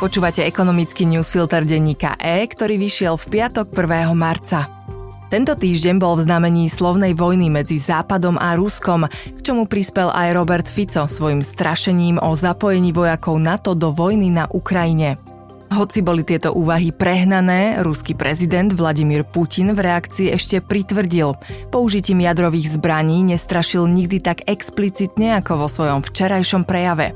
Počúvate ekonomický newsfilter denníka E, ktorý vyšiel v piatok 1. marca. Tento týždeň bol v znamení slovnej vojny medzi Západom a Ruskom, k čomu prispel aj Robert Fico svojim strašením o zapojení vojakov NATO do vojny na Ukrajine. Hoci boli tieto úvahy prehnané, ruský prezident Vladimír Putin v reakcii ešte pritvrdil. Použitím jadrových zbraní nestrašil nikdy tak explicitne ako vo svojom včerajšom prejave.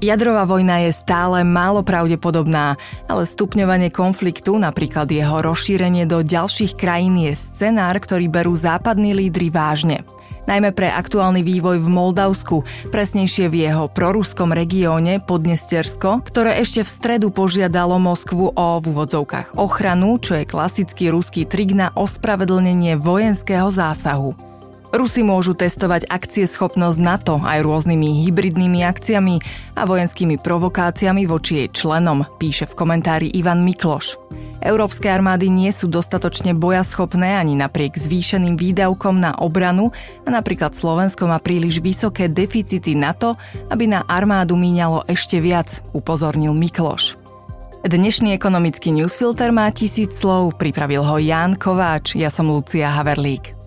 Jadrová vojna je stále málo pravdepodobná, ale stupňovanie konfliktu, napríklad jeho rozšírenie do ďalších krajín, je scenár, ktorý berú západní lídry vážne. Najmä pre aktuálny vývoj v Moldavsku, presnejšie v jeho proruskom regióne Podnestersko, ktoré ešte v stredu požiadalo Moskvu o v úvodzovkách ochranu, čo je klasický ruský trik na ospravedlnenie vojenského zásahu. Rusi môžu testovať akcie schopnosť NATO aj rôznymi hybridnými akciami a vojenskými provokáciami voči jej členom, píše v komentári Ivan Mikloš. Európske armády nie sú dostatočne bojaschopné ani napriek zvýšeným výdavkom na obranu a napríklad Slovensko má príliš vysoké deficity na to, aby na armádu míňalo ešte viac, upozornil Mikloš. Dnešný ekonomický newsfilter má tisíc slov, pripravil ho Ján Kováč, ja som Lucia Haverlík.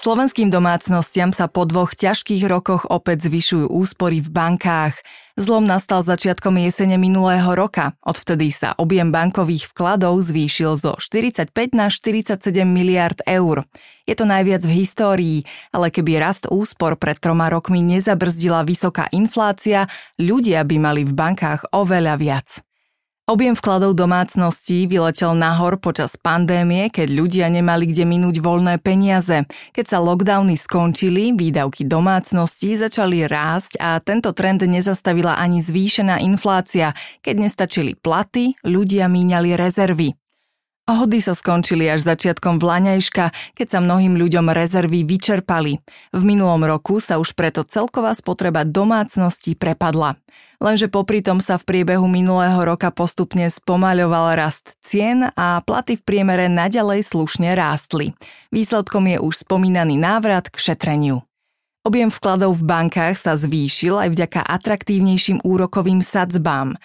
Slovenským domácnostiam sa po dvoch ťažkých rokoch opäť zvyšujú úspory v bankách. Zlom nastal začiatkom jesene minulého roka. Odvtedy sa objem bankových vkladov zvýšil zo 45 na 47 miliard eur. Je to najviac v histórii, ale keby rast úspor pred troma rokmi nezabrzdila vysoká inflácia, ľudia by mali v bankách oveľa viac. Objem vkladov domácností vyletel nahor počas pandémie, keď ľudia nemali kde minúť voľné peniaze. Keď sa lockdowny skončili, výdavky domácností začali rásť a tento trend nezastavila ani zvýšená inflácia. Keď nestačili platy, ľudia míňali rezervy. Hody sa skončili až začiatkom vlaňajška, keď sa mnohým ľuďom rezervy vyčerpali. V minulom roku sa už preto celková spotreba domácností prepadla. Lenže popri tom sa v priebehu minulého roka postupne spomaľoval rast cien a platy v priemere naďalej slušne rástli. Výsledkom je už spomínaný návrat k šetreniu. Objem vkladov v bankách sa zvýšil aj vďaka atraktívnejším úrokovým sadzbám.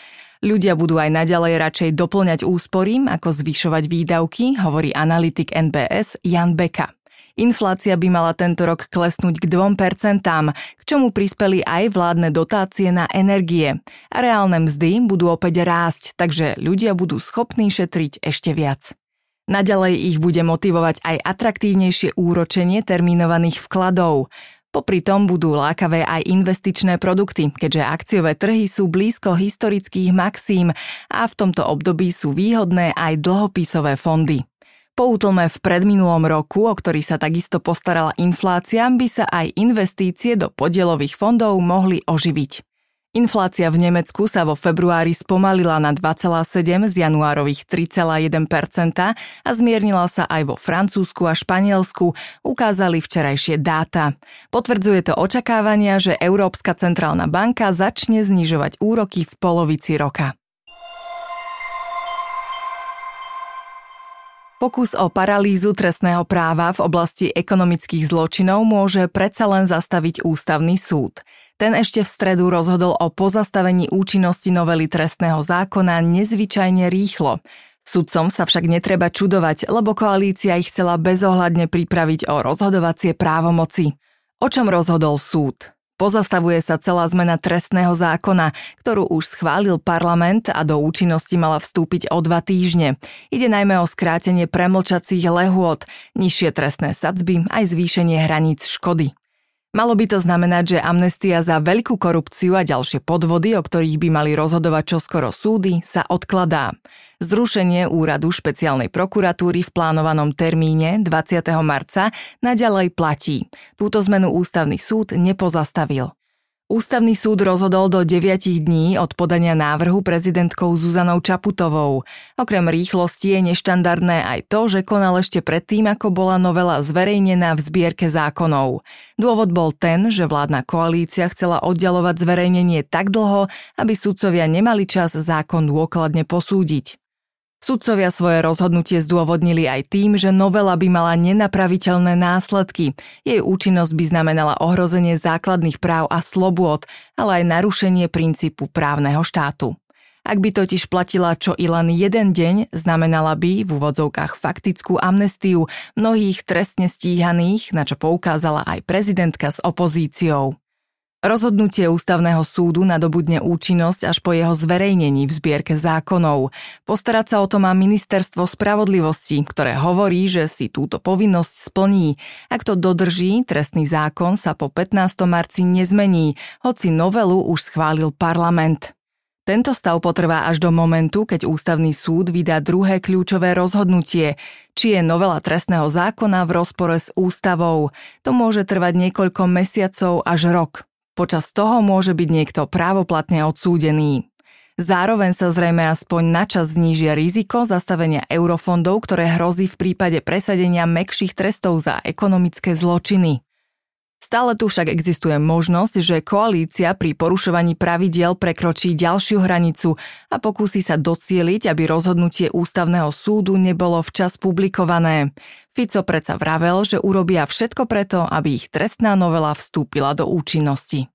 Ľudia budú aj naďalej radšej doplňať úsporím, ako zvyšovať výdavky, hovorí analytik NBS Jan Beka. Inflácia by mala tento rok klesnúť k 2%, k čomu prispeli aj vládne dotácie na energie. A reálne mzdy budú opäť rásť, takže ľudia budú schopní šetriť ešte viac. Naďalej ich bude motivovať aj atraktívnejšie úročenie termínovaných vkladov. Popri tom budú lákavé aj investičné produkty, keďže akciové trhy sú blízko historických maxím a v tomto období sú výhodné aj dlhopisové fondy. Po útlme v predminulom roku, o ktorý sa takisto postarala inflácia, by sa aj investície do podielových fondov mohli oživiť. Inflácia v Nemecku sa vo februári spomalila na 2,7 z januárových 3,1% a zmiernila sa aj vo Francúzsku a Španielsku, ukázali včerajšie dáta. Potvrdzuje to očakávania, že Európska centrálna banka začne znižovať úroky v polovici roka. Pokus o paralýzu trestného práva v oblasti ekonomických zločinov môže predsa len zastaviť ústavný súd. Ten ešte v stredu rozhodol o pozastavení účinnosti novely trestného zákona nezvyčajne rýchlo. Sudcom sa však netreba čudovať, lebo koalícia ich chcela bezohľadne pripraviť o rozhodovacie právomoci. O čom rozhodol súd? Pozastavuje sa celá zmena trestného zákona, ktorú už schválil parlament a do účinnosti mala vstúpiť o dva týždne. Ide najmä o skrátenie premlčacích lehôd, nižšie trestné sadzby aj zvýšenie hraníc škody. Malo by to znamenať, že amnestia za veľkú korupciu a ďalšie podvody, o ktorých by mali rozhodovať čoskoro súdy, sa odkladá. Zrušenie úradu špeciálnej prokuratúry v plánovanom termíne 20. marca naďalej platí. Túto zmenu ústavný súd nepozastavil. Ústavný súd rozhodol do 9 dní od podania návrhu prezidentkou Zuzanou Čaputovou. Okrem rýchlosti je neštandardné aj to, že konal ešte predtým, ako bola novela zverejnená v zbierke zákonov. Dôvod bol ten, že vládna koalícia chcela oddialovať zverejnenie tak dlho, aby sudcovia nemali čas zákon dôkladne posúdiť. Sudcovia svoje rozhodnutie zdôvodnili aj tým, že novela by mala nenapraviteľné následky. Jej účinnosť by znamenala ohrozenie základných práv a slobôd, ale aj narušenie princípu právneho štátu. Ak by totiž platila čo i len jeden deň, znamenala by v úvodzovkách faktickú amnestiu mnohých trestne stíhaných, na čo poukázala aj prezidentka s opozíciou. Rozhodnutie ústavného súdu nadobudne účinnosť až po jeho zverejnení v zbierke zákonov. Postarať sa o to má ministerstvo spravodlivosti, ktoré hovorí, že si túto povinnosť splní. Ak to dodrží, trestný zákon sa po 15. marci nezmení, hoci novelu už schválil parlament. Tento stav potrvá až do momentu, keď ústavný súd vydá druhé kľúčové rozhodnutie, či je novela trestného zákona v rozpore s ústavou. To môže trvať niekoľko mesiacov až rok. Počas toho môže byť niekto právoplatne odsúdený. Zároveň sa zrejme aspoň načas znížia riziko zastavenia eurofondov, ktoré hrozí v prípade presadenia mekších trestov za ekonomické zločiny. Stále tu však existuje možnosť, že koalícia pri porušovaní pravidiel prekročí ďalšiu hranicu a pokúsi sa docieliť, aby rozhodnutie ústavného súdu nebolo včas publikované. Fico predsa vravel, že urobia všetko preto, aby ich trestná novela vstúpila do účinnosti.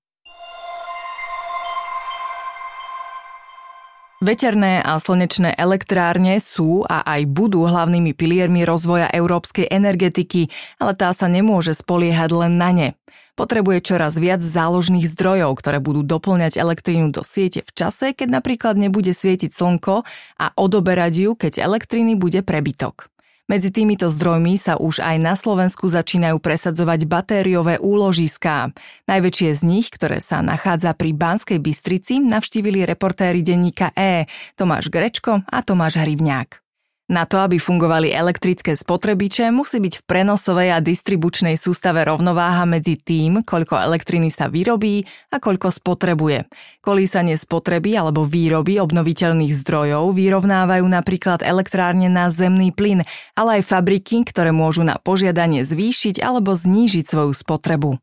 Veterné a slnečné elektrárne sú a aj budú hlavnými piliermi rozvoja európskej energetiky, ale tá sa nemôže spoliehať len na ne. Potrebuje čoraz viac záložných zdrojov, ktoré budú doplňať elektrínu do siete v čase, keď napríklad nebude svietiť slnko a odoberať ju, keď elektriny bude prebytok. Medzi týmito zdrojmi sa už aj na Slovensku začínajú presadzovať batériové úložiská. Najväčšie z nich, ktoré sa nachádza pri Banskej Bystrici, navštívili reportéri denníka E, Tomáš Grečko a Tomáš Hrivňák. Na to, aby fungovali elektrické spotrebiče, musí byť v prenosovej a distribučnej sústave rovnováha medzi tým, koľko elektriny sa vyrobí a koľko spotrebuje. Kolísanie spotreby alebo výroby obnoviteľných zdrojov vyrovnávajú napríklad elektrárne na zemný plyn, ale aj fabriky, ktoré môžu na požiadanie zvýšiť alebo znížiť svoju spotrebu.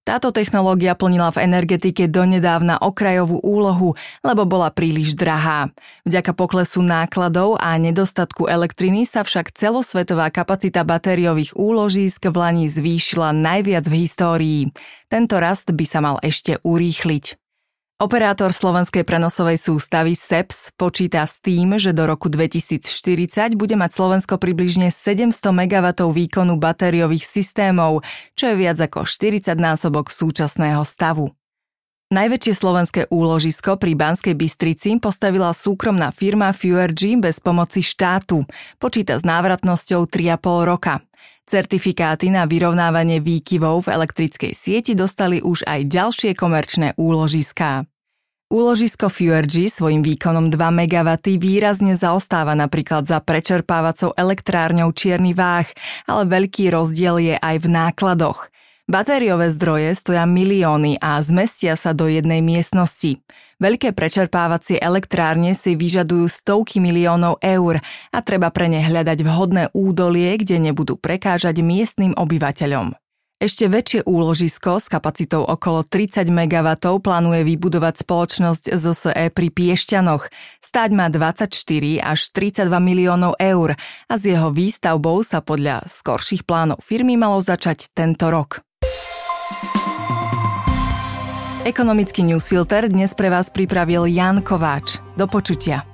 Táto technológia plnila v energetike donedávna okrajovú úlohu, lebo bola príliš drahá. Vďaka poklesu nákladov a nedostatku elektriny sa však celosvetová kapacita batériových úložísk v Lani zvýšila najviac v histórii. Tento rast by sa mal ešte urýchliť. Operátor slovenskej prenosovej sústavy SEPS počíta s tým, že do roku 2040 bude mať Slovensko približne 700 MW výkonu batériových systémov, čo je viac ako 40 násobok súčasného stavu. Najväčšie slovenské úložisko pri Banskej Bystrici postavila súkromná firma Fuergy bez pomoci štátu. Počíta s návratnosťou 3,5 roka. Certifikáty na vyrovnávanie výkyvov v elektrickej sieti dostali už aj ďalšie komerčné úložiská. Úložisko Fuergy svojim výkonom 2 MW výrazne zaostáva napríklad za prečerpávacou elektrárňou Čierny váh, ale veľký rozdiel je aj v nákladoch. Batériové zdroje stoja milióny a zmestia sa do jednej miestnosti. Veľké prečerpávacie elektrárne si vyžadujú stovky miliónov eur a treba pre ne hľadať vhodné údolie, kde nebudú prekážať miestnym obyvateľom. Ešte väčšie úložisko s kapacitou okolo 30 MW plánuje vybudovať spoločnosť ZSE pri Piešťanoch. Stáť má 24 až 32 miliónov eur a s jeho výstavbou sa podľa skorších plánov firmy malo začať tento rok. Ekonomický newsfilter dnes pre vás pripravil Jan Kováč. Do počutia.